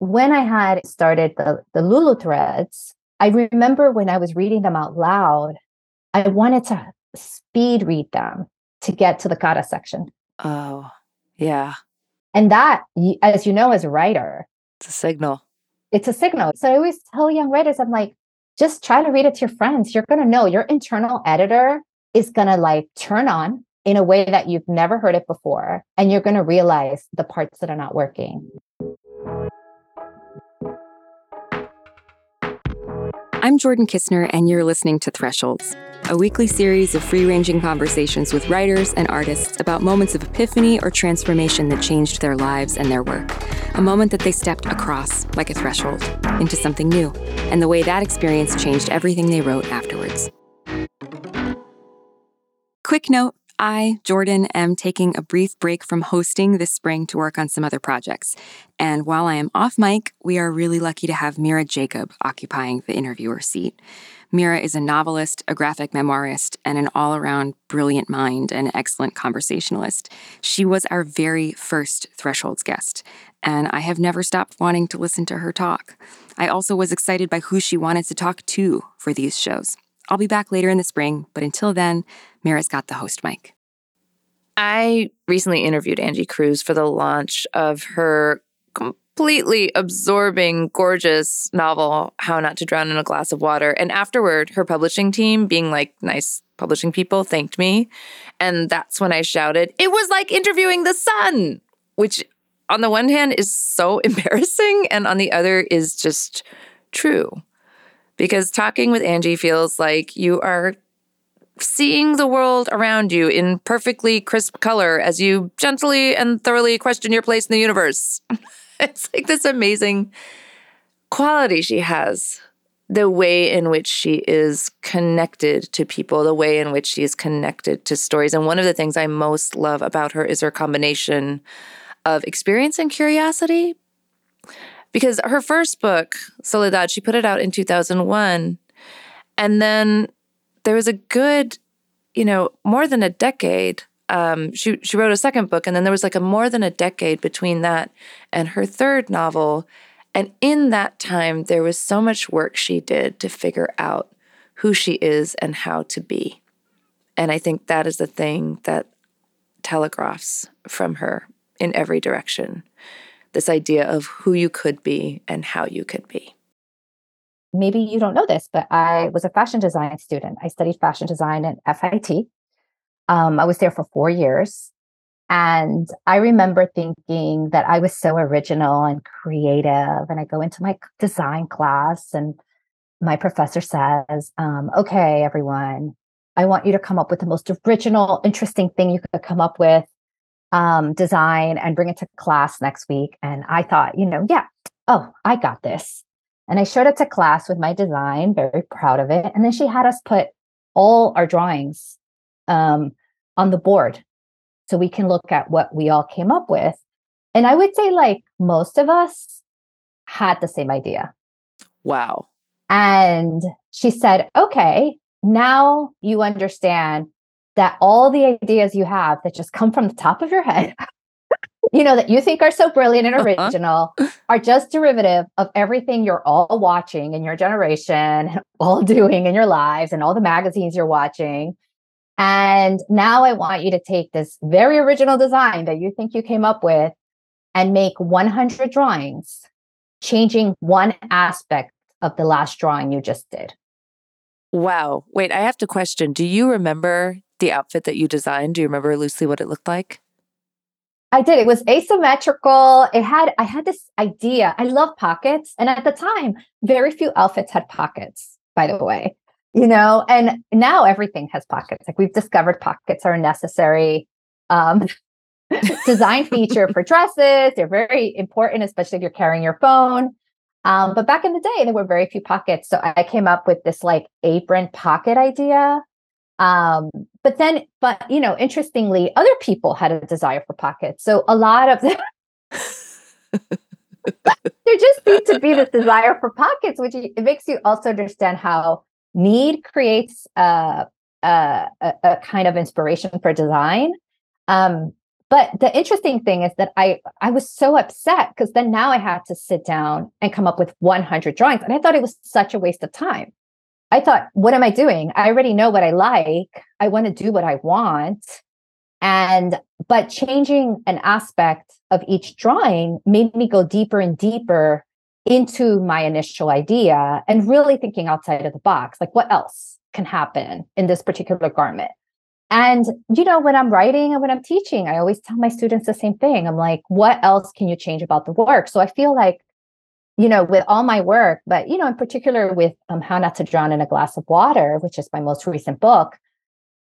when I had started the, the Lulu threads, I remember when I was reading them out loud, I wanted to speed read them to get to the Cara section. Oh, yeah. And that, as you know, as a writer, it's a signal. It's a signal. So I always tell young writers, I'm like, just try to read it to your friends. You're going to know your internal editor is going to like turn on in a way that you've never heard it before. And you're going to realize the parts that are not working. I'm Jordan Kisner, and you're listening to Thresholds, a weekly series of free ranging conversations with writers and artists about moments of epiphany or transformation that changed their lives and their work. A moment that they stepped across, like a threshold, into something new, and the way that experience changed everything they wrote afterwards. Quick note I, Jordan, am taking a brief break from hosting this spring to work on some other projects. And while I am off mic, we are really lucky to have Mira Jacob occupying the interviewer seat. Mira is a novelist, a graphic memoirist, and an all around brilliant mind and excellent conversationalist. She was our very first Thresholds guest, and I have never stopped wanting to listen to her talk. I also was excited by who she wanted to talk to for these shows. I'll be back later in the spring, but until then, Mira's got the host mic. I recently interviewed Angie Cruz for the launch of her completely absorbing, gorgeous novel, How Not to Drown in a Glass of Water. And afterward, her publishing team, being like nice publishing people, thanked me. And that's when I shouted, It was like interviewing the sun, which on the one hand is so embarrassing, and on the other is just true because talking with Angie feels like you are seeing the world around you in perfectly crisp color as you gently and thoroughly question your place in the universe. it's like this amazing quality she has. The way in which she is connected to people, the way in which she is connected to stories. And one of the things I most love about her is her combination of experience and curiosity, because her first book, Soledad, she put it out in 2001. And then there was a good, you know, more than a decade. Um, she she wrote a second book, and then there was like a more than a decade between that and her third novel. And in that time, there was so much work she did to figure out who she is and how to be. And I think that is the thing that telegraphs from her in every direction this idea of who you could be and how you could be. Maybe you don't know this, but I was a fashion design student. I studied fashion design at FIT. Um, I was there for four years. And I remember thinking that I was so original and creative. And I go into my design class, and my professor says, um, Okay, everyone, I want you to come up with the most original, interesting thing you could come up with um, design and bring it to class next week. And I thought, you know, yeah, oh, I got this. And I showed it to class with my design, very proud of it. And then she had us put all our drawings um, on the board so we can look at what we all came up with. And I would say, like, most of us had the same idea. Wow. And she said, okay, now you understand that all the ideas you have that just come from the top of your head, you know, that you think are so brilliant and uh-huh. original uh-huh. are just derivative of everything you're all watching in your generation, all doing in your lives, and all the magazines you're watching. And now I want you to take this very original design that you think you came up with and make 100 drawings, changing one aspect of the last drawing you just did. Wow. Wait, I have to question. Do you remember the outfit that you designed? Do you remember loosely what it looked like? I did. It was asymmetrical. It had I had this idea. I love pockets. And at the time, very few outfits had pockets, by the way. You know, and now everything has pockets. Like we've discovered pockets are a necessary um, design feature for dresses. They're very important, especially if you're carrying your phone. Um, but back in the day, there were very few pockets. So I came up with this like apron pocket idea um, but then, but you know, interestingly, other people had a desire for pockets. So a lot of them, there just seems to be this desire for pockets, which it makes you also understand how need creates a, a, a kind of inspiration for design. Um, but the interesting thing is that I I was so upset because then now I had to sit down and come up with 100 drawings and I thought it was such a waste of time. I thought, what am I doing? I already know what I like. I want to do what I want. And but changing an aspect of each drawing made me go deeper and deeper into my initial idea and really thinking outside of the box. Like what else can happen in this particular garment? And, you know, when I'm writing and when I'm teaching, I always tell my students the same thing. I'm like, what else can you change about the work? So I feel like, you know, with all my work, but, you know, in particular with um, How Not to Drown in a Glass of Water, which is my most recent book,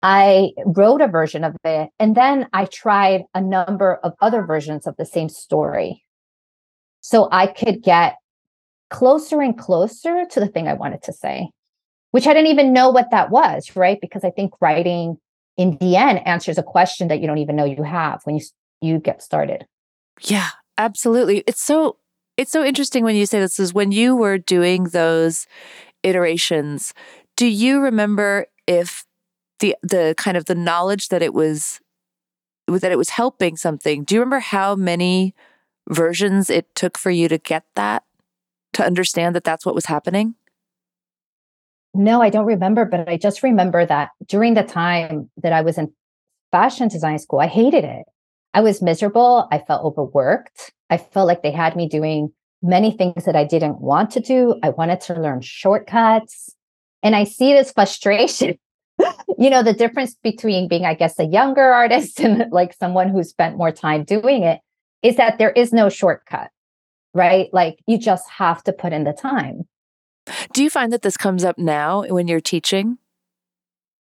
I wrote a version of it. And then I tried a number of other versions of the same story. So I could get closer and closer to the thing I wanted to say, which I didn't even know what that was, right? Because I think writing in the end answers a question that you don't even know you have when you you get started. Yeah, absolutely. It's so it's so interesting when you say this is when you were doing those iterations. Do you remember if the the kind of the knowledge that it was that it was helping something? Do you remember how many versions it took for you to get that to understand that that's what was happening? No, I don't remember, but I just remember that during the time that I was in fashion design school, I hated it. I was miserable. I felt overworked. I felt like they had me doing many things that I didn't want to do. I wanted to learn shortcuts. And I see this frustration. you know, the difference between being, I guess, a younger artist and like someone who spent more time doing it is that there is no shortcut, right? Like you just have to put in the time. Do you find that this comes up now when you're teaching?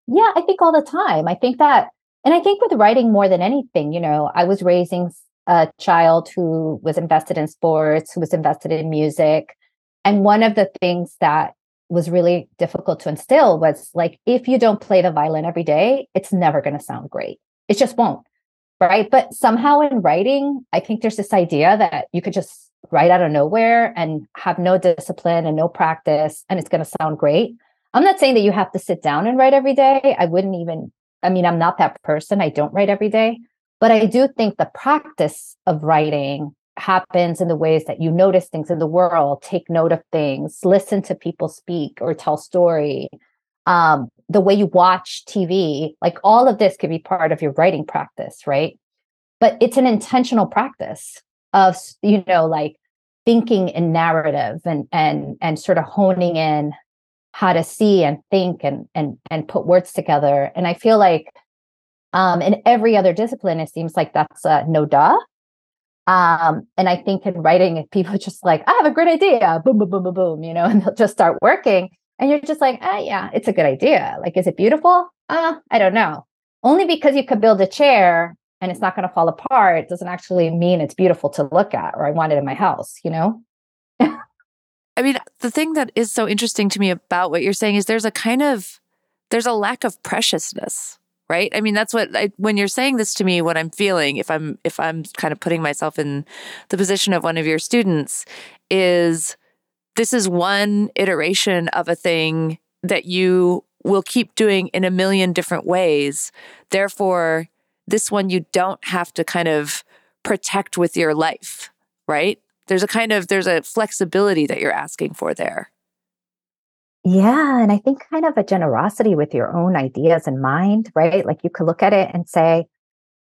Yeah, I think all the time. I think that, and I think with writing more than anything, you know, I was raising a child who was invested in sports, who was invested in music. And one of the things that was really difficult to instill was like, if you don't play the violin every day, it's never going to sound great. It just won't. Right. But somehow in writing, I think there's this idea that you could just write out of nowhere and have no discipline and no practice and it's going to sound great. I'm not saying that you have to sit down and write every day. I wouldn't even, I mean, I'm not that person. I don't write every day. But I do think the practice of writing happens in the ways that you notice things in the world, take note of things, listen to people speak or tell story. Um, the way you watch TV, like all of this could be part of your writing practice, right? But it's an intentional practice of you know like thinking in narrative and and and sort of honing in how to see and think and and and put words together. And i feel like um in every other discipline it seems like that's a no duh. Um and i think in writing people just like i have a great idea boom boom boom boom boom you know and they'll just start working. And you're just like ah yeah it's a good idea. Like is it beautiful? Uh i don't know. Only because you could build a chair and it's not going to fall apart doesn't actually mean it's beautiful to look at or I want it in my house, you know? The thing that is so interesting to me about what you're saying is there's a kind of there's a lack of preciousness, right? I mean, that's what I, when you're saying this to me what I'm feeling if I'm if I'm kind of putting myself in the position of one of your students is this is one iteration of a thing that you will keep doing in a million different ways. Therefore, this one you don't have to kind of protect with your life, right? There's a kind of there's a flexibility that you're asking for there. Yeah, and I think kind of a generosity with your own ideas in mind, right? Like you could look at it and say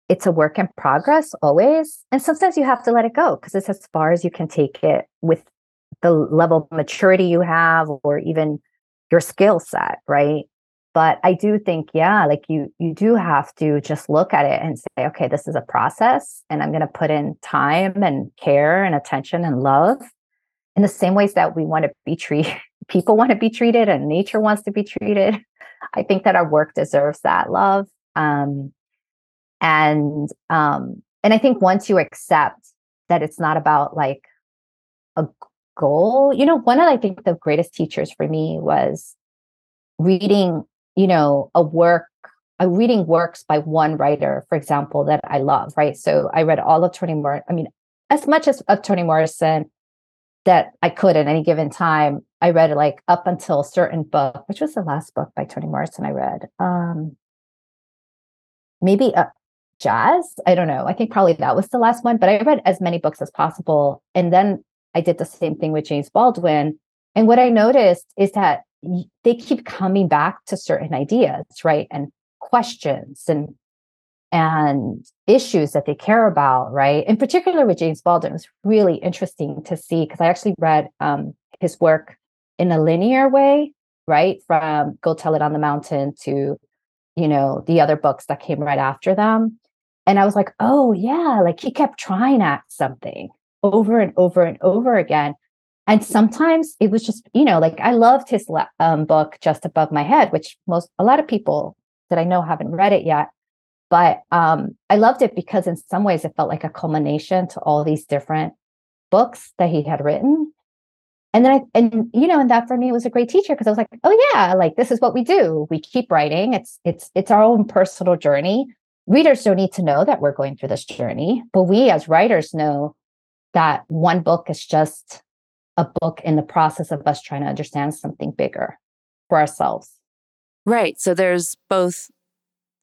it's a work in progress always, and sometimes you have to let it go because it's as far as you can take it with the level of maturity you have or even your skill set, right? But i do think yeah like you you do have to just look at it and say okay this is a process and i'm going to put in time and care and attention and love in the same ways that we want to be treated people want to be treated and nature wants to be treated. I think that our work deserves that love um, and um, and i think once you accept that it's not about like a goal you know one of i think the greatest teachers for me was reading you know, a work, a reading works by one writer, for example, that I love, right? So I read all of Toni Morrison, I mean, as much as of Toni Morrison that I could at any given time. I read like up until a certain book, which was the last book by Toni Morrison I read. Um, maybe uh, jazz. I don't know. I think probably that was the last one, but I read as many books as possible. And then I did the same thing with James Baldwin. And what I noticed is that they keep coming back to certain ideas, right? And questions and and issues that they care about, right? In particular with James Baldwin, it was really interesting to see because I actually read um, his work in a linear way, right? From Go Tell It on the Mountain to, you know, the other books that came right after them. And I was like, oh, yeah, like he kept trying at something over and over and over again. And sometimes it was just, you know, like I loved his um, book, Just Above My Head, which most, a lot of people that I know haven't read it yet. But um, I loved it because in some ways it felt like a culmination to all these different books that he had written. And then I, and you know, and that for me was a great teacher because I was like, oh yeah, like this is what we do. We keep writing. It's it's it's our own personal journey. Readers don't need to know that we're going through this journey, but we as writers know that one book is just a book in the process of us trying to understand something bigger for ourselves. Right. So there's both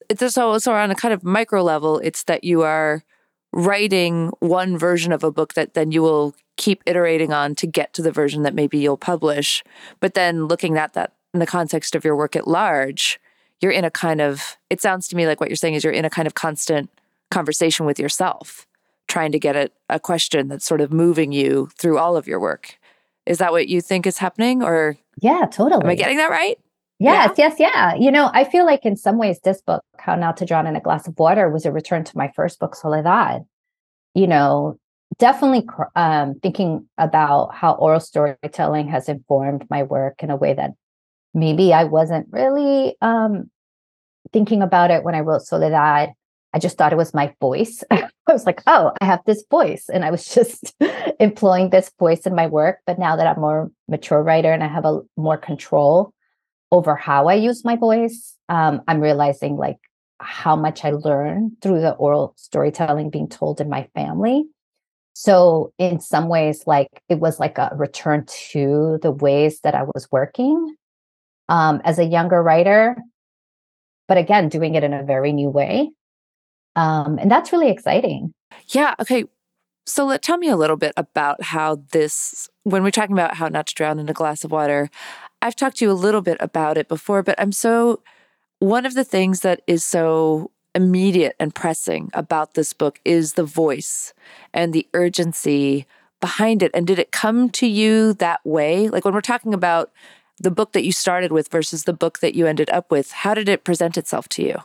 it's also on a kind of micro level, it's that you are writing one version of a book that then you will keep iterating on to get to the version that maybe you'll publish. But then looking at that in the context of your work at large, you're in a kind of, it sounds to me like what you're saying is you're in a kind of constant conversation with yourself, trying to get at a question that's sort of moving you through all of your work. Is that what you think is happening? Or yeah, totally. Am I getting that right? Yes, yeah? yes, yeah. You know, I feel like in some ways, this book, How Not to Drown in a Glass of Water, was a return to my first book, Soledad. You know, definitely um, thinking about how oral storytelling has informed my work in a way that maybe I wasn't really um, thinking about it when I wrote Soledad. I just thought it was my voice. I was like, oh, I have this voice. And I was just employing this voice in my work. But now that I'm more mature writer and I have a more control over how I use my voice, um, I'm realizing like how much I learn through the oral storytelling being told in my family. So, in some ways, like it was like a return to the ways that I was working um, as a younger writer, but again, doing it in a very new way. Um, and that's really exciting. Yeah. Okay. So let tell me a little bit about how this when we're talking about how not to drown in a glass of water, I've talked to you a little bit about it before, but I'm so one of the things that is so immediate and pressing about this book is the voice and the urgency behind it. And did it come to you that way? Like when we're talking about the book that you started with versus the book that you ended up with, how did it present itself to you?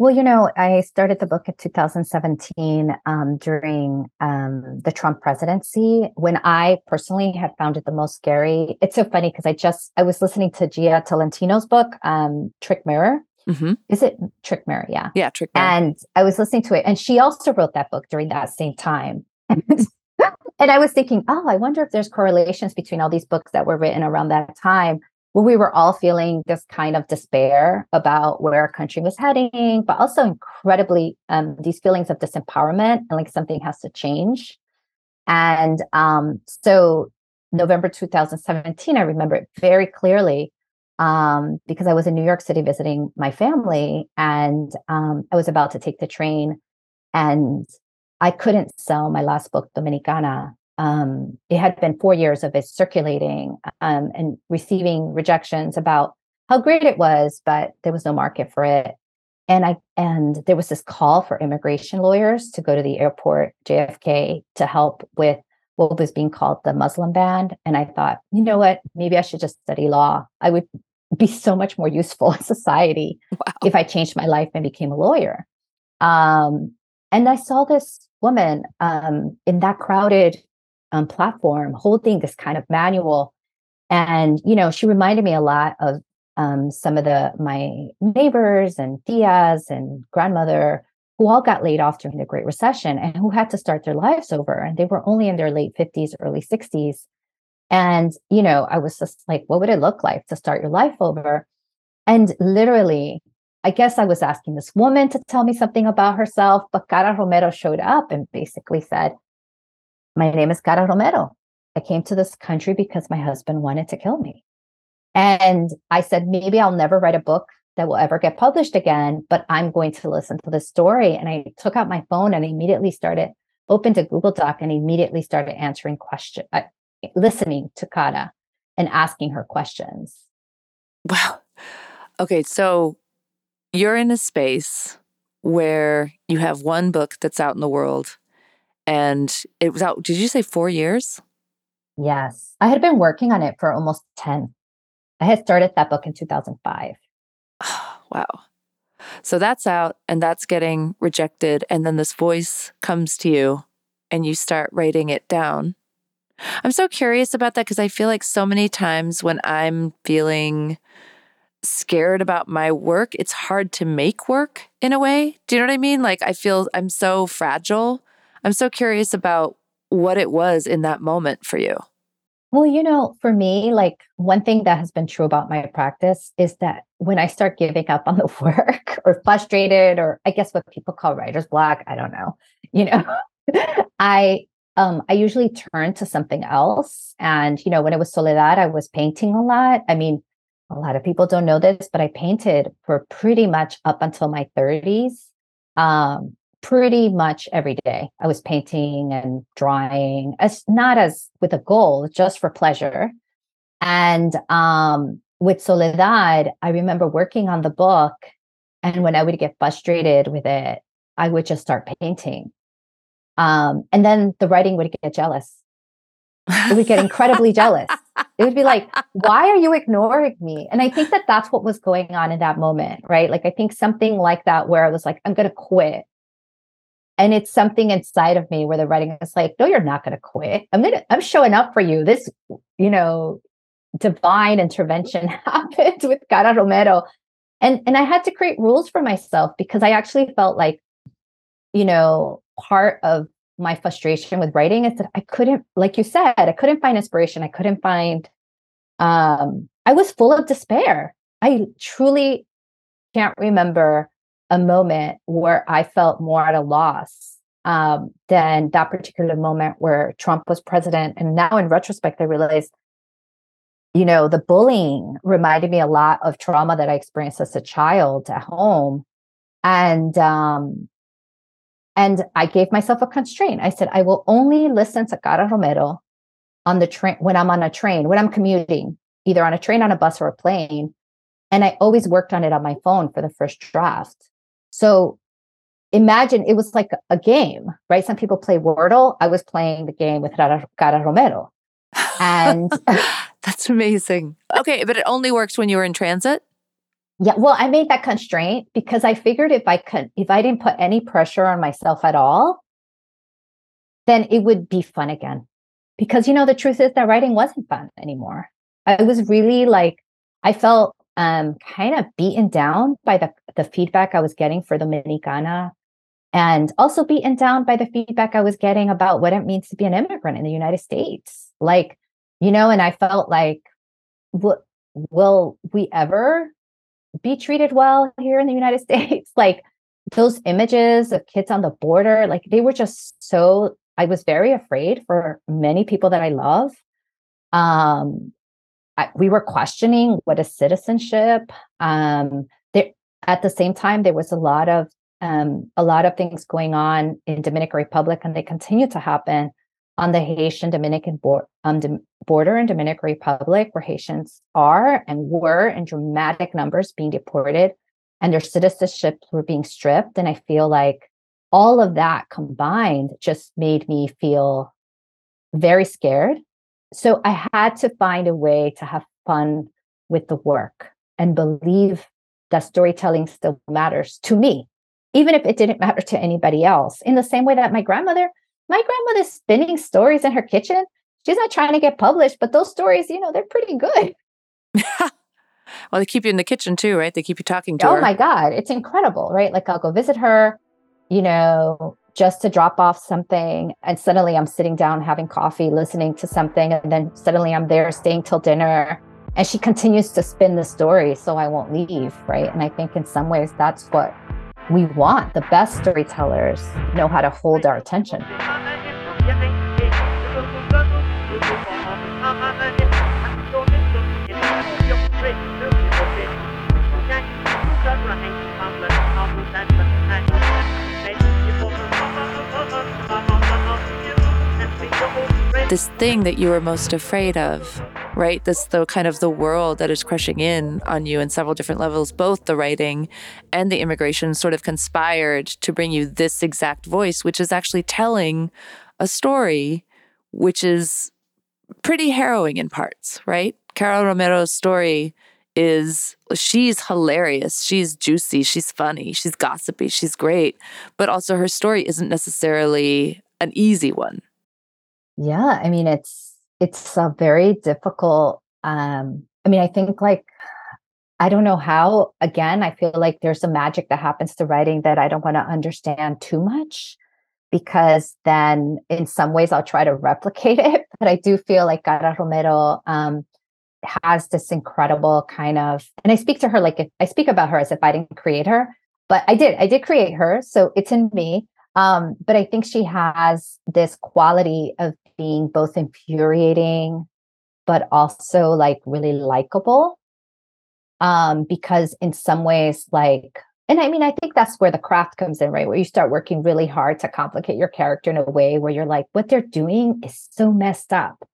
Well, you know, I started the book in 2017 um, during um, the Trump presidency when I personally had found it the most scary. It's so funny because I just I was listening to Jia Tolentino's book, um, Trick Mirror. Mm-hmm. Is it Trick Mirror? Yeah, yeah, Trick Mirror. And I was listening to it, and she also wrote that book during that same time. and I was thinking, oh, I wonder if there's correlations between all these books that were written around that time where we were all feeling this kind of despair about where our country was heading, but also incredibly um, these feelings of disempowerment and like something has to change. And um, so, November 2017, I remember it very clearly um, because I was in New York City visiting my family and um, I was about to take the train and I couldn't sell my last book, Dominicana, um, it had been four years of it circulating um, and receiving rejections about how great it was, but there was no market for it. And I and there was this call for immigration lawyers to go to the airport JFK to help with what was being called the Muslim ban. And I thought, you know what? Maybe I should just study law. I would be so much more useful in society wow. if I changed my life and became a lawyer. Um, and I saw this woman um, in that crowded um, platform holding this kind of manual. And, you know, she reminded me a lot of um, some of the my neighbors and tias and grandmother who all got laid off during the Great Recession and who had to start their lives over. And they were only in their late 50s, early 60s. And, you know, I was just like, what would it look like to start your life over? And literally, I guess I was asking this woman to tell me something about herself, but Cara Romero showed up and basically said, my name is Cara Romero. I came to this country because my husband wanted to kill me. And I said, maybe I'll never write a book that will ever get published again, but I'm going to listen to this story. And I took out my phone and immediately started, opened a Google Doc and immediately started answering questions, uh, listening to Cara and asking her questions. Wow. Okay. So you're in a space where you have one book that's out in the world and it was out, did you say four years? Yes. I had been working on it for almost 10. I had started that book in 2005. wow. So that's out and that's getting rejected. And then this voice comes to you and you start writing it down. I'm so curious about that because I feel like so many times when I'm feeling scared about my work, it's hard to make work in a way. Do you know what I mean? Like I feel I'm so fragile. I'm so curious about what it was in that moment for you. Well, you know, for me, like one thing that has been true about my practice is that when I start giving up on the work or frustrated, or I guess what people call writer's block, I don't know, you know, I um I usually turn to something else. And, you know, when it was Soledad, I was painting a lot. I mean, a lot of people don't know this, but I painted for pretty much up until my 30s. Um, pretty much every day. I was painting and drawing as not as with a goal, just for pleasure. And um, with Soledad, I remember working on the book. And when I would get frustrated with it, I would just start painting. Um, and then the writing would get jealous. It would get incredibly jealous. It would be like, why are you ignoring me? And I think that that's what was going on in that moment, right? Like, I think something like that, where I was like, I'm going to quit and it's something inside of me where the writing is like no you're not going to quit. I'm going to i'm showing up for you. This you know divine intervention happened with cara romero. And and i had to create rules for myself because i actually felt like you know part of my frustration with writing is that i couldn't like you said i couldn't find inspiration. I couldn't find um i was full of despair. I truly can't remember a moment where I felt more at a loss um, than that particular moment where Trump was president. And now, in retrospect, I realize, you know, the bullying reminded me a lot of trauma that I experienced as a child at home, and um, and I gave myself a constraint. I said, I will only listen to Cara Romero on the train when I'm on a train, when I'm commuting, either on a train, on a bus, or a plane. And I always worked on it on my phone for the first draft. So imagine it was like a game, right? Some people play Wordle. I was playing the game with Cara Romero. And that's amazing. Okay, but it only works when you were in transit? Yeah, well, I made that constraint because I figured if I could, if I didn't put any pressure on myself at all, then it would be fun again. Because, you know, the truth is that writing wasn't fun anymore. I was really like, I felt um, kind of beaten down by the, the feedback I was getting for the Dominicana and also beaten down by the feedback I was getting about what it means to be an immigrant in the United States. Like, you know, and I felt like, w- will we ever be treated well here in the United States? like those images of kids on the border, like they were just so, I was very afraid for many people that I love. Um, we were questioning what is citizenship. Um, there, at the same time, there was a lot of um, a lot of things going on in Dominican Republic, and they continue to happen on the Haitian Dominican bo- um, border in Dominican Republic, where Haitians are and were in dramatic numbers being deported, and their citizenships were being stripped. And I feel like all of that combined just made me feel very scared so I had to find a way to have fun with the work and believe that storytelling still matters to me, even if it didn't matter to anybody else. In the same way that my grandmother, my grandmother's spinning stories in her kitchen. She's not trying to get published, but those stories, you know, they're pretty good. well, they keep you in the kitchen too, right? They keep you talking to oh her. Oh my God. It's incredible, right? Like I'll go visit her, you know, just to drop off something and suddenly i'm sitting down having coffee listening to something and then suddenly i'm there staying till dinner. And she continues to spin the story so i won't leave right? And i think in some ways that's what we want. The best storytellers know how to hold our attention this thing that you were most afraid of, right? This the kind of the world that is crushing in on you in several different levels, both the writing and the immigration sort of conspired to bring you this exact voice, which is actually telling a story which is pretty harrowing in parts, right? Cara Romero's story is she's hilarious, she's juicy, she's funny, she's gossipy, she's great, but also her story isn't necessarily an easy one. Yeah, I mean it's it's a very difficult um I mean I think like I don't know how again I feel like there's a magic that happens to writing that I don't want to understand too much because then in some ways I'll try to replicate it but I do feel like Cara Romero um has this incredible kind of and I speak to her like if I speak about her as if I didn't create her but I did I did create her so it's in me um, but I think she has this quality of being both infuriating, but also like really likable. Um, because in some ways, like, and I mean, I think that's where the craft comes in, right? Where you start working really hard to complicate your character in a way where you're like, what they're doing is so messed up.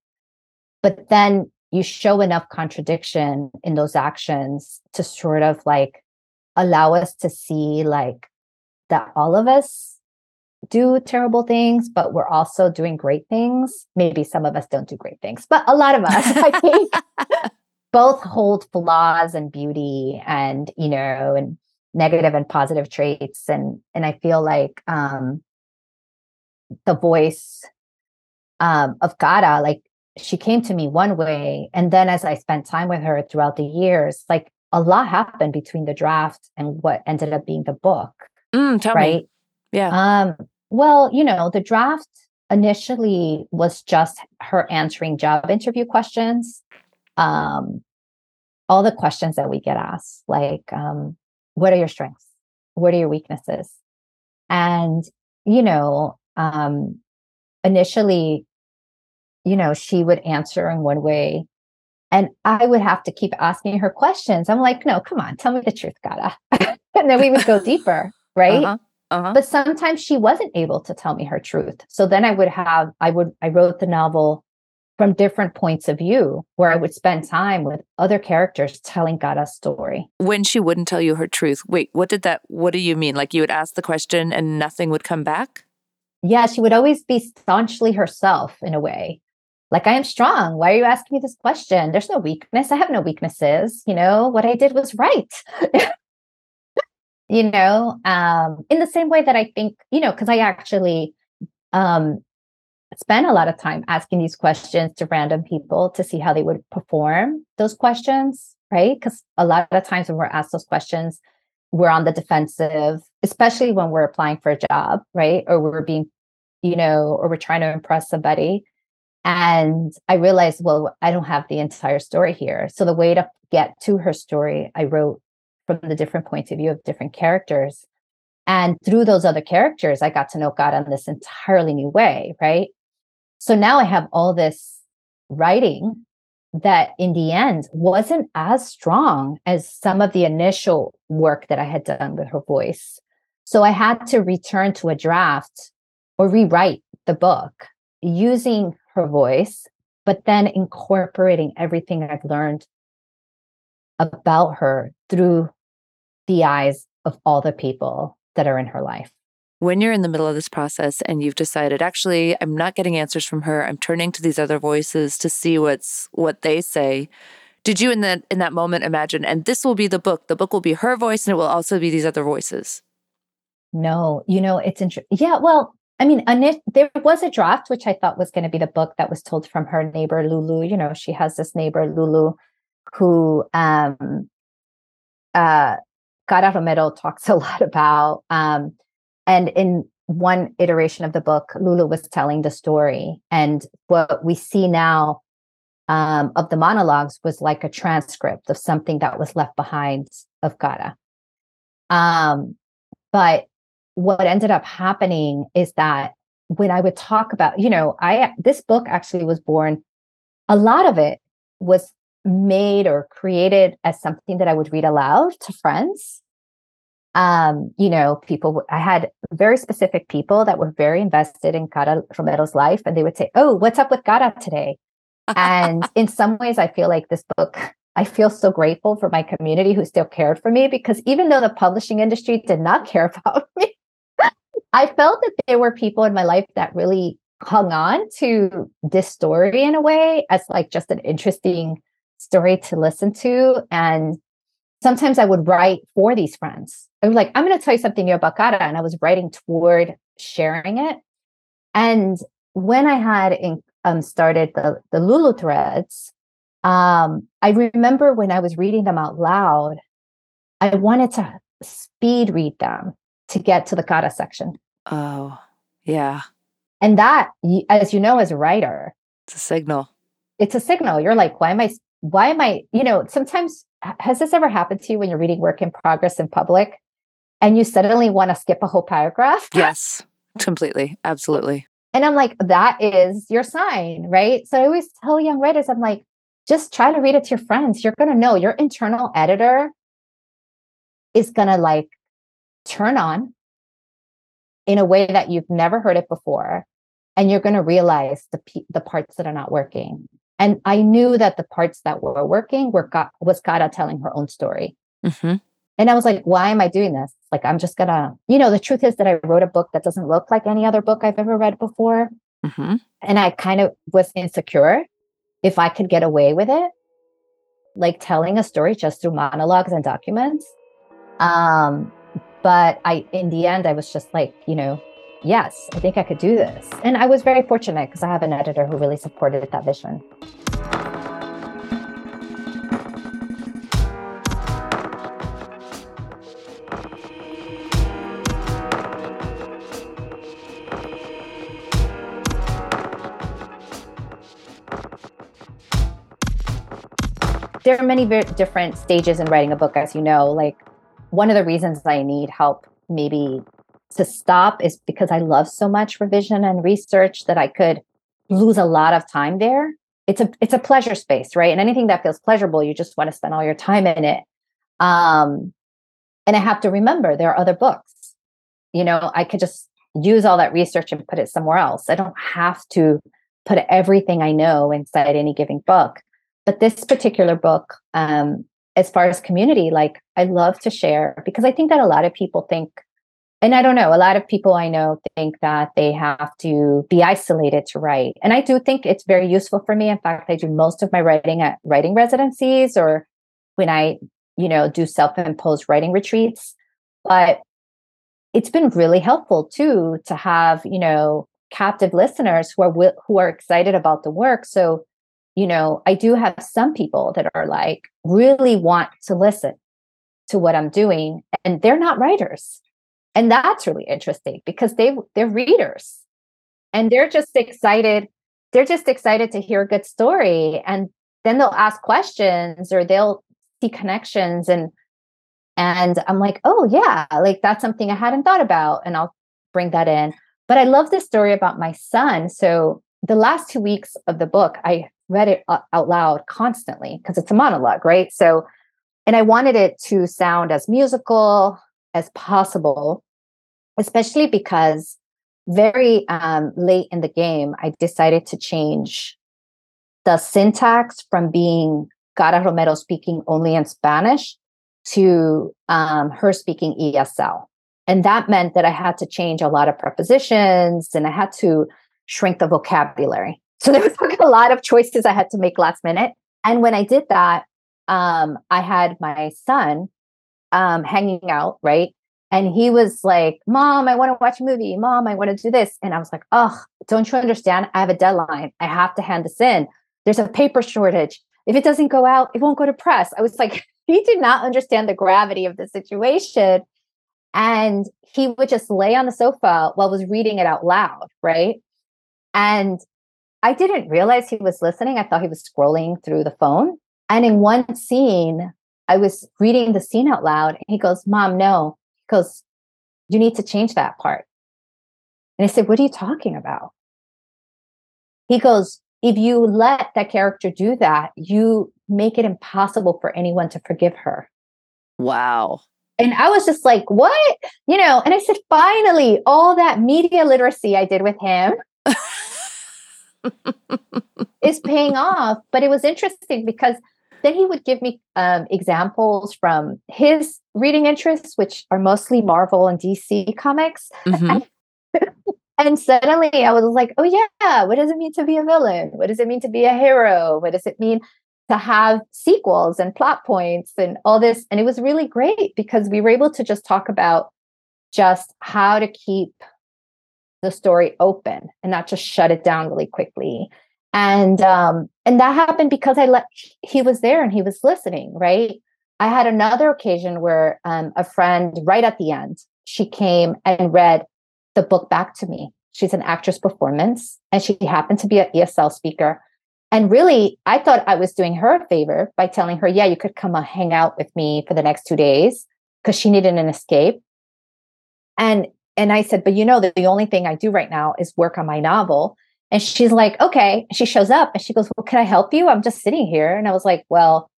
But then you show enough contradiction in those actions to sort of like allow us to see like that all of us do terrible things, but we're also doing great things. Maybe some of us don't do great things, but a lot of us, I think, both hold flaws and beauty and, you know, and negative and positive traits. And and I feel like um the voice um of Cara, like she came to me one way. And then as I spent time with her throughout the years, like a lot happened between the draft and what ended up being the book. Mm, right. Me. Yeah. Um, well, you know, the draft initially was just her answering job interview questions. Um, all the questions that we get asked, like, um, what are your strengths? What are your weaknesses? And, you know, um, initially, you know, she would answer in one way. And I would have to keep asking her questions. I'm like, no, come on, tell me the truth, Cara. and then we would go deeper, right? Uh-huh. Uh-huh. But sometimes she wasn't able to tell me her truth. So then I would have, I would, I wrote the novel from different points of view where I would spend time with other characters telling Cara's story. When she wouldn't tell you her truth, wait, what did that, what do you mean? Like you would ask the question and nothing would come back? Yeah, she would always be staunchly herself in a way. Like, I am strong. Why are you asking me this question? There's no weakness. I have no weaknesses. You know, what I did was right. you know um in the same way that i think you know because i actually um spent a lot of time asking these questions to random people to see how they would perform those questions right? Because a lot of times when we're asked those questions we're on the defensive especially when we're applying for a job right? Or we're being you know or we're trying to impress somebody. And i realized well i don't have the entire story here. So the way to get to her story i wrote from the different points of view of different characters. And through those other characters, I got to know God in this entirely new way, right? So now I have all this writing that in the end wasn't as strong as some of the initial work that I had done with her voice. So I had to return to a draft or rewrite the book using her voice, but then incorporating everything I've learned about her through the eyes of all the people that are in her life. When you're in the middle of this process and you've decided, actually, I'm not getting answers from her, I'm turning to these other voices to see what's what they say. Did you in that in that moment imagine, and this will be the book? The book will be her voice, and it will also be these other voices. No, you know it's interesting. Yeah, well, I mean, there was a draft which I thought was going to be the book that was told from her neighbor Lulu. You know, she has this neighbor Lulu who um, uh, Cara Romero talks a lot about. Um, and in one iteration of the book, Lulu was telling the story. And what we see now um, of the monologues was like a transcript of something that was left behind of Cara. Um, but what ended up happening is that when I would talk about, you know, I this book actually was born, a lot of it was made or created as something that I would read aloud to friends. um, you know, people, I had very specific people that were very invested in Cara Romero's life, and they would say, Oh, what's up with Cara today? and in some ways, I feel like this book, I feel so grateful for my community who still cared for me because even though the publishing industry did not care about me, I felt that there were people in my life that really hung on to this story in a way as like just an interesting story to listen to. And sometimes I would write for these friends. I was like, I'm going to tell you something new about Cara. And I was writing toward sharing it. And when I had in, um, started the, the Lulu threads, um, I remember when I was reading them out loud, I wanted to speed read them to get to the Cara section. Oh, yeah. And that, as you know, as a writer, it's a signal. It's a signal. You're like, why am I, why am I, you know, sometimes has this ever happened to you when you're reading work in progress in public and you suddenly want to skip a whole paragraph? Yes, completely. Absolutely. And I'm like, that is your sign, right? So I always tell young writers, I'm like, just try to read it to your friends. You're going to know your internal editor is going to like turn on in a way that you've never heard it before. And you're going to realize the, the parts that are not working. And I knew that the parts that were working were got, was Cara telling her own story. Mm-hmm. And I was like, why am I doing this? Like, I'm just gonna, you know, the truth is that I wrote a book that doesn't look like any other book I've ever read before. Mm-hmm. And I kind of was insecure if I could get away with it, like telling a story just through monologues and documents. Um, but I, in the end, I was just like, you know, yes, I think I could do this. And I was very fortunate because I have an editor who really supported that vision. there are many very different stages in writing a book, as you know. Like one of the reasons I need help maybe to stop is because I love so much revision and research that I could lose a lot of time there. It's a it's a pleasure space, right? And anything that feels pleasurable, you just want to spend all your time in it. Um, and I have to remember there are other books. You know, I could just use all that research and put it somewhere else. I don't have to put everything I know inside any given book. But this particular book, um, as far as community, like I love to share because I think that a lot of people think, and I don't know, a lot of people I know think that they have to be isolated to write. And I do think it's very useful for me. In fact, I do most of my writing at writing residencies or when I, you know, do self-imposed writing retreats. But it's been really helpful too to have, you know, captive listeners who are who are excited about the work. So you know, I do have some people that are like really want to listen to what I'm doing and they're not writers. And that's really interesting because they they're readers. And they're just excited they're just excited to hear a good story and then they'll ask questions or they'll see connections and and I'm like, "Oh yeah, like that's something I hadn't thought about." And I'll bring that in. But I love this story about my son. So the last 2 weeks of the book, I read it out loud constantly because it's a monologue, right? So, and I wanted it to sound as musical as possible, especially because very um, late in the game, I decided to change the syntax from being Cara Romero speaking only in Spanish to um, her speaking ESL. And that meant that I had to change a lot of prepositions and I had to shrink the vocabulary. So there was like a lot of choices I had to make last minute. And when I did that, um, I had my son um, hanging out, right? And he was like, Mom, I want to watch a movie. Mom, I want to do this. And I was like, Oh, don't you understand? I have a deadline. I have to hand this in. There's a paper shortage. If it doesn't go out, it won't go to press. I was like, he did not understand the gravity of the situation. And he would just lay on the sofa while I was reading it out loud, right? And I didn't realize he was listening. I thought he was scrolling through the phone. And in one scene, I was reading the scene out loud. And he goes, Mom, no. Goes, You need to change that part. And I said, What are you talking about? He goes, If you let that character do that, you make it impossible for anyone to forgive her. Wow. And I was just like, what? You know, and I said, finally, all that media literacy I did with him is paying off. But it was interesting because then he would give me um, examples from his reading interests, which are mostly Marvel and DC comics. Mm-hmm. and suddenly I was like, oh, yeah, what does it mean to be a villain? What does it mean to be a hero? What does it mean to have sequels and plot points and all this? And it was really great because we were able to just talk about just how to keep the story open and not just shut it down really quickly and um and that happened because i let he was there and he was listening right? I had another occasion where um, a friend right at the end she came and read the book back to me. She's an actress performance and she happened to be an esl speaker. And really i thought i was doing her a favor by telling her yeah you could come hang out with me for the next two days because she needed an escape. And and i said but you know that the only thing i do right now is work on my novel and she's like, okay. She shows up and she goes, well, can I help you? I'm just sitting here. And I was like, well,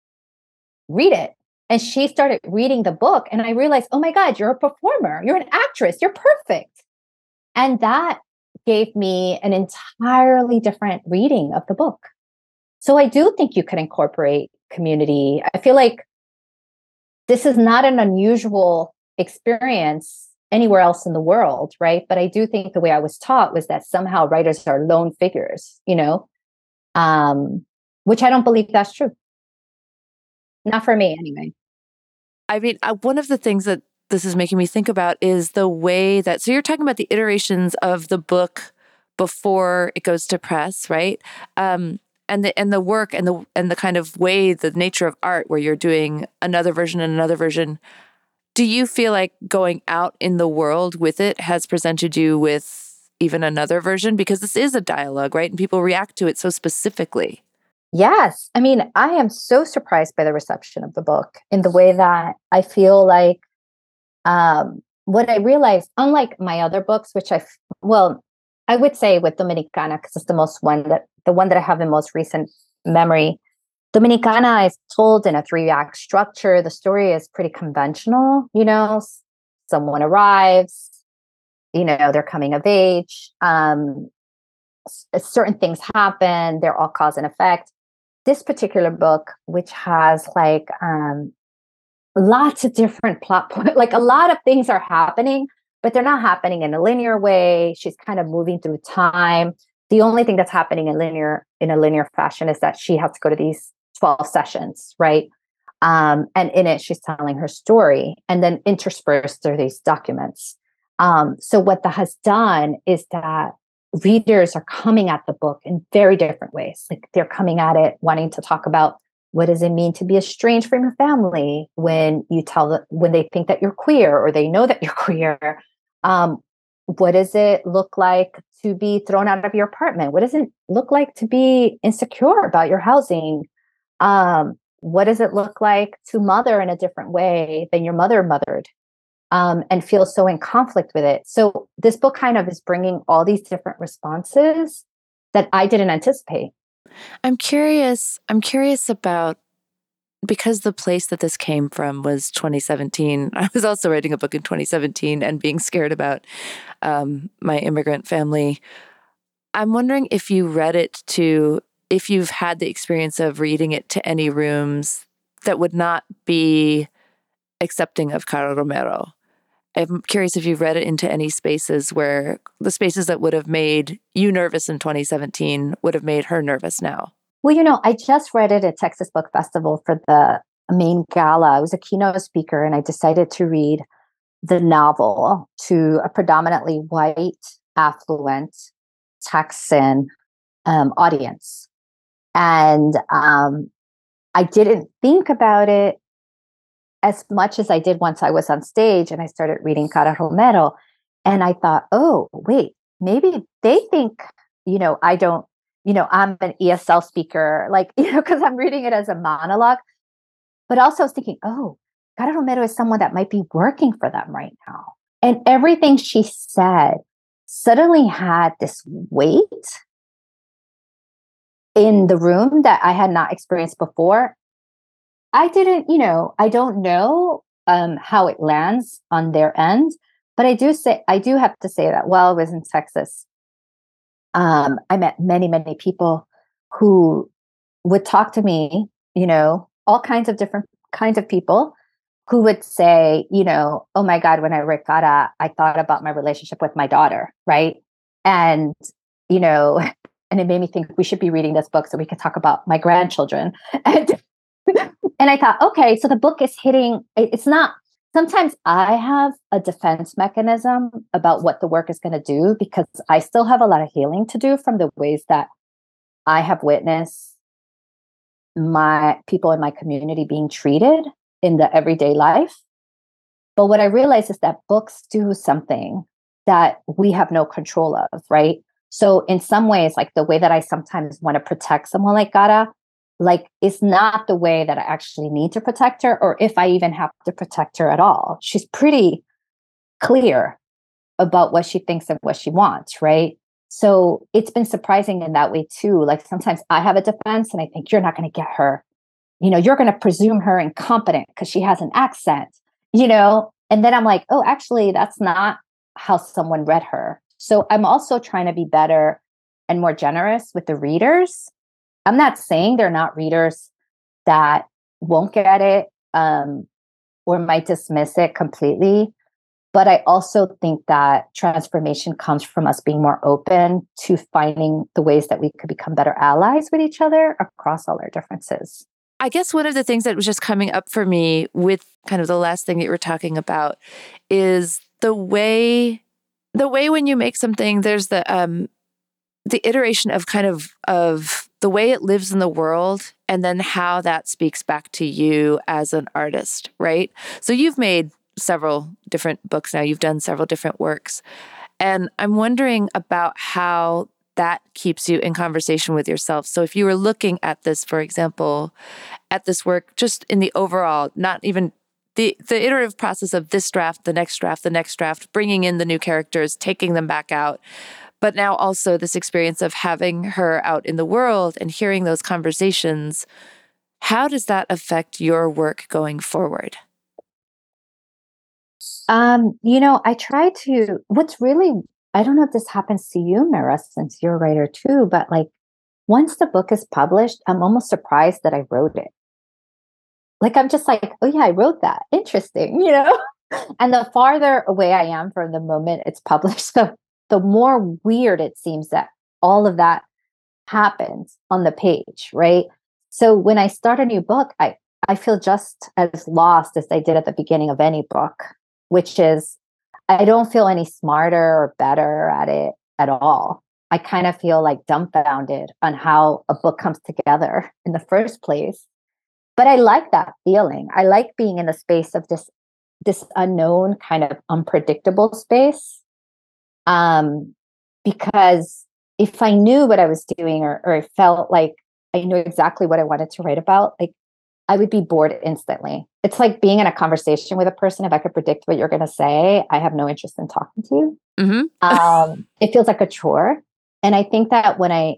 read it. And she started reading the book. And I realized, oh my God, you're a performer. You're an actress. You're perfect. And that gave me an entirely different reading of the book. So I do think you can incorporate community. I feel like this is not an unusual experience anywhere else in the world, right? But I do think the way I was taught was that somehow writers are lone figures, you know, um, which I don't believe that's true. Not for me, anyway. I mean, uh, one of the things that this is making me think about is the way that, so you're talking about the iterations of the book before it goes to press, right? Um, and the and the work and the and the kind of way the nature of art where you're doing another version and another version do you feel like going out in the world with it has presented you with even another version? Because this is a dialogue, right? And people react to it so specifically. Yes. I mean, I am so surprised by the reception of the book in the way that I feel like um, what I realized, unlike my other books, which I, well, I would say with Dominicana, because it's the most one that the one that I have in most recent memory, Dominicana is told in a three act structure. The story is pretty conventional, you know, someone arrives, you know, they're coming of age, um, certain things happen, they're all cause and effect. This particular book, which has like um, lots of different plot points, like a lot of things are happening, but they're not happening in a linear way. She's kind of moving through time. The only thing that's happening in linear in a linear fashion is that she has to go to these 12 sessions, right? Um, and in it, she's telling her story, and then interspersed are these documents. Um, so, what that has done is that readers are coming at the book in very different ways. Like they're coming at it wanting to talk about what does it mean to be estranged from your family when you tell them when they think that you're queer or they know that you're queer. Um, what does it look like to be thrown out of your apartment? What does it look like to be insecure about your housing? Um, what does it look like to mother in a different way than your mother mothered um, and feel so in conflict with it? So this book kind of is bringing all these different responses that i didn't anticipate. I'm curious i'm curious about because the place that this came from was 2017 i was also writing a book in 2017 and being scared about um, my immigrant family. I'm wondering if you read it to if you've had the experience of reading it to any rooms that would not be accepting of Cara Romero. I'm curious if you've read it into any spaces where the spaces that would have made you nervous in 2017 would have made her nervous now. Well, you know, I just read it at Texas Book Festival for the main gala. I was a keynote speaker and I decided to read the novel to a predominantly white, affluent Texan um, audience. And um, I didn't think about it as much as I did once I was on stage and I started reading Cara Romero. And I thought, oh, wait, maybe they think, you know, I don't, you know, I'm an ESL speaker, like, you know, because I'm reading it as a monologue. But also I was thinking, oh, Cara Romero is someone that might be working for them right now. And everything she said suddenly had this weight in the room that I had not experienced before. I didn't, you know, I don't know um, how it lands on their end. But I do say I do have to say that while I was in Texas, um, I met many, many people who would talk to me, you know, all kinds of different kinds of people who would say, you know, oh my God, when I read I thought about my relationship with my daughter, right? And, you know, and it made me think we should be reading this book so we could talk about my grandchildren. And and I thought, okay, so the book is hitting, it's not sometimes I have a defense mechanism about what the work is going to do because I still have a lot of healing to do from the ways that I have witnessed my people in my community being treated in the everyday life. But what I realize is that books do something that we have no control of, right? So in some ways, like the way that I sometimes want to protect someone like Cara, like it's not the way that I actually need to protect her, or if I even have to protect her at all. She's pretty clear about what she thinks and what she wants, right? So it's been surprising in that way too. Like sometimes I have a defense and I think you're not going to get her. You know, you're going to presume her incompetent because she has an accent, you know? And then I'm like, oh, actually, that's not how someone read her. So I'm also trying to be better and more generous with the readers. I'm not saying they're not readers that won't get it um, or might dismiss it completely. But I also think that transformation comes from us being more open to finding the ways that we could become better allies with each other across all our differences. I guess one of the things that was just coming up for me with kind of the last thing that you were talking about is the way the way when you make something there's the um the iteration of kind of of the way it lives in the world and then how that speaks back to you as an artist, right? So you've made several different books now, you've done several different works. And I'm wondering about how that keeps you in conversation with yourself. So if you were looking at this, for example, at this work, just in the overall, not even the the iterative process of this draft, the next draft, the next draft, bringing in the new characters, taking them back out, but now also this experience of having her out in the world and hearing those conversations. How does that affect your work going forward? Um, you know, I try to what's really I don't know if this happens to you, Mara, since you're a writer too, but like once the book is published, I'm almost surprised that I wrote it. Like I'm just like, oh yeah, I wrote that. Interesting, you know? and the farther away I am from the moment it's published, the the more weird it seems that all of that happens on the page, right? So when I start a new book, I I feel just as lost as I did at the beginning of any book, which is I don't feel any smarter or better at it at all. I kind of feel like dumbfounded on how a book comes together in the first place. But I like that feeling. I like being in the space of this this unknown kind of unpredictable space um, because if I knew what I was doing or, or I felt like I knew exactly what I wanted to write about, like I would be bored instantly. It's like being in a conversation with a person. If I could predict what you're going to say, I have no interest in talking to you. Mm-hmm. um, it feels like a chore. And I think that when I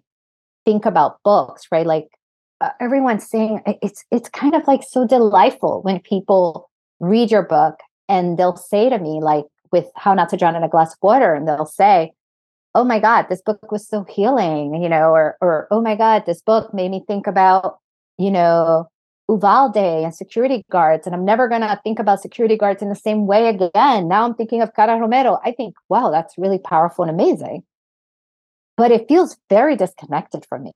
think about books, right, like uh, everyone's saying it's it's kind of like so delightful when people read your book and they'll say to me like with How Not to Drown in a Glass of Water, and they'll say, "Oh my God, this book was so healing," you know, or or "Oh my God, this book made me think about, you know, Uvalde and security guards, and I'm never gonna think about security guards in the same way again. Now I'm thinking of Cara Romero. I think, wow, that's really powerful and amazing, but it feels very disconnected from me."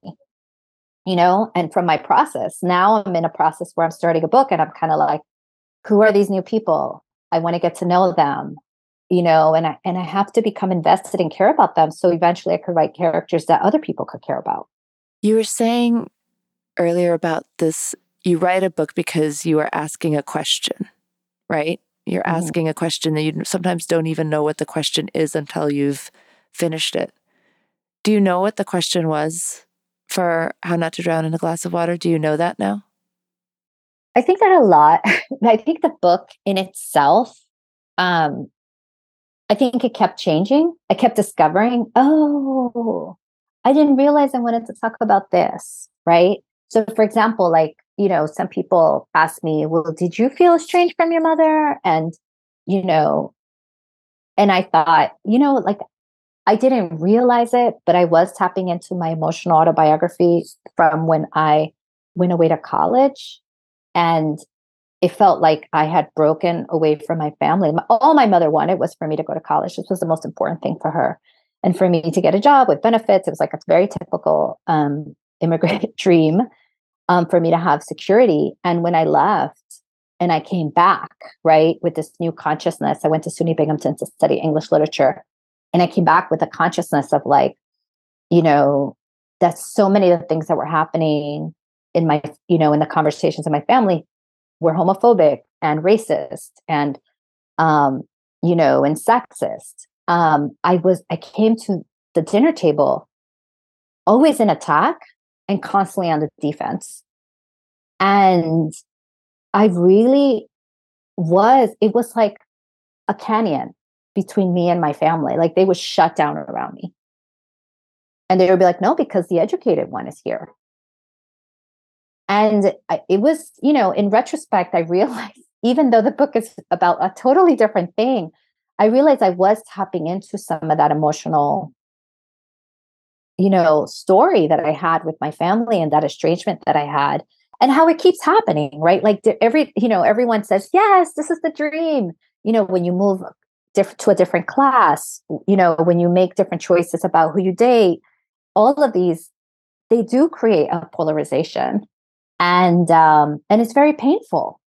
You know, and from my process. Now I'm in a process where I'm starting a book and I'm kind of like, who are these new people? I want to get to know them you know and i and i have to become invested and care about them so eventually i could write characters that other people could care about you were saying earlier about this you write a book because you are asking a question right you're mm-hmm. asking a question that you sometimes don't even know what the question is until you've finished it do you know what the question was for how not to drown in a glass of water do you know that now i think that a lot i think the book in itself um I think it kept changing. I kept discovering, oh, I didn't realize I wanted to talk about this, right? So, for example, like you know, some people ask me, well, did you feel estranged from your mother? And, you know, and I thought, you know, like I didn't realize it, but I was tapping into my emotional autobiography from when I went away to college. And it felt like I had broken away from my family. All my mother wanted was for me to go to college. This was the most important thing for her. And for me to get a job with benefits, it was like a very typical um, immigrant dream um, for me to have security. And when I left and I came back, right, with this new consciousness, I went to SUNY Binghamton to study English literature. And I came back with a consciousness of like, you know, that so many of the things that were happening in my, you know, in the conversations in my family were homophobic and racist and, um, you know, and sexist. Um, I was, I came to the dinner table always in attack and constantly on the defense. And I really was, it was like a canyon between me and my family. Like they would shut down around me. And they would be like, no, because the educated one is here. And it was, you know, in retrospect, I realized, even though the book is about a totally different thing, I realized I was tapping into some of that emotional, you know, story that I had with my family and that estrangement that I had and how it keeps happening, right? Like every, you know, everyone says, yes, this is the dream. You know, when you move diff- to a different class, you know, when you make different choices about who you date, all of these, they do create a polarization. And, um, and it's very painful.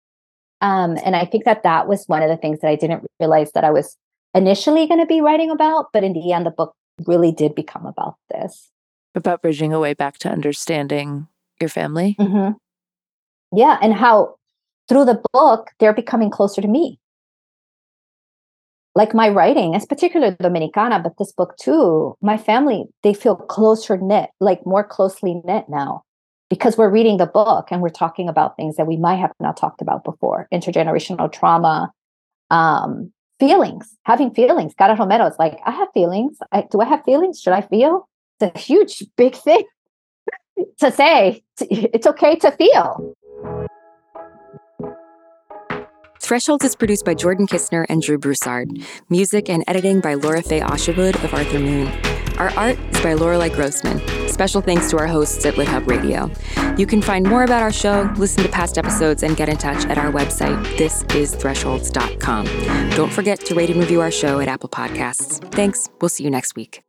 Um, and I think that that was one of the things that I didn't realize that I was initially going to be writing about, but in the end, the book really did become about this. About bridging a way back to understanding your family. Mm-hmm. Yeah. And how through the book, they're becoming closer to me. Like my writing, as particularly Dominicana, but this book too, my family, they feel closer knit, like more closely knit now because we're reading the book and we're talking about things that we might have not talked about before intergenerational trauma um, feelings having feelings. Cara Romero is like i have feelings. I, do i have feelings? Should i feel? It's a huge big thing to say. It's okay to feel Thresholds is produced by Jordan Kisner and Drew Broussard. Music and editing by Lora-Faye Åshuvud of Arthur Moon. Our art is by Lorelei Grossman. Special thanks to our hosts at LitHub Radio. You can find more about our show, listen to past episodes, and get in touch at our website, thisisthresholds.com. Don't forget to rate and review our show at Apple Podcasts. Thanks. We'll see you next week.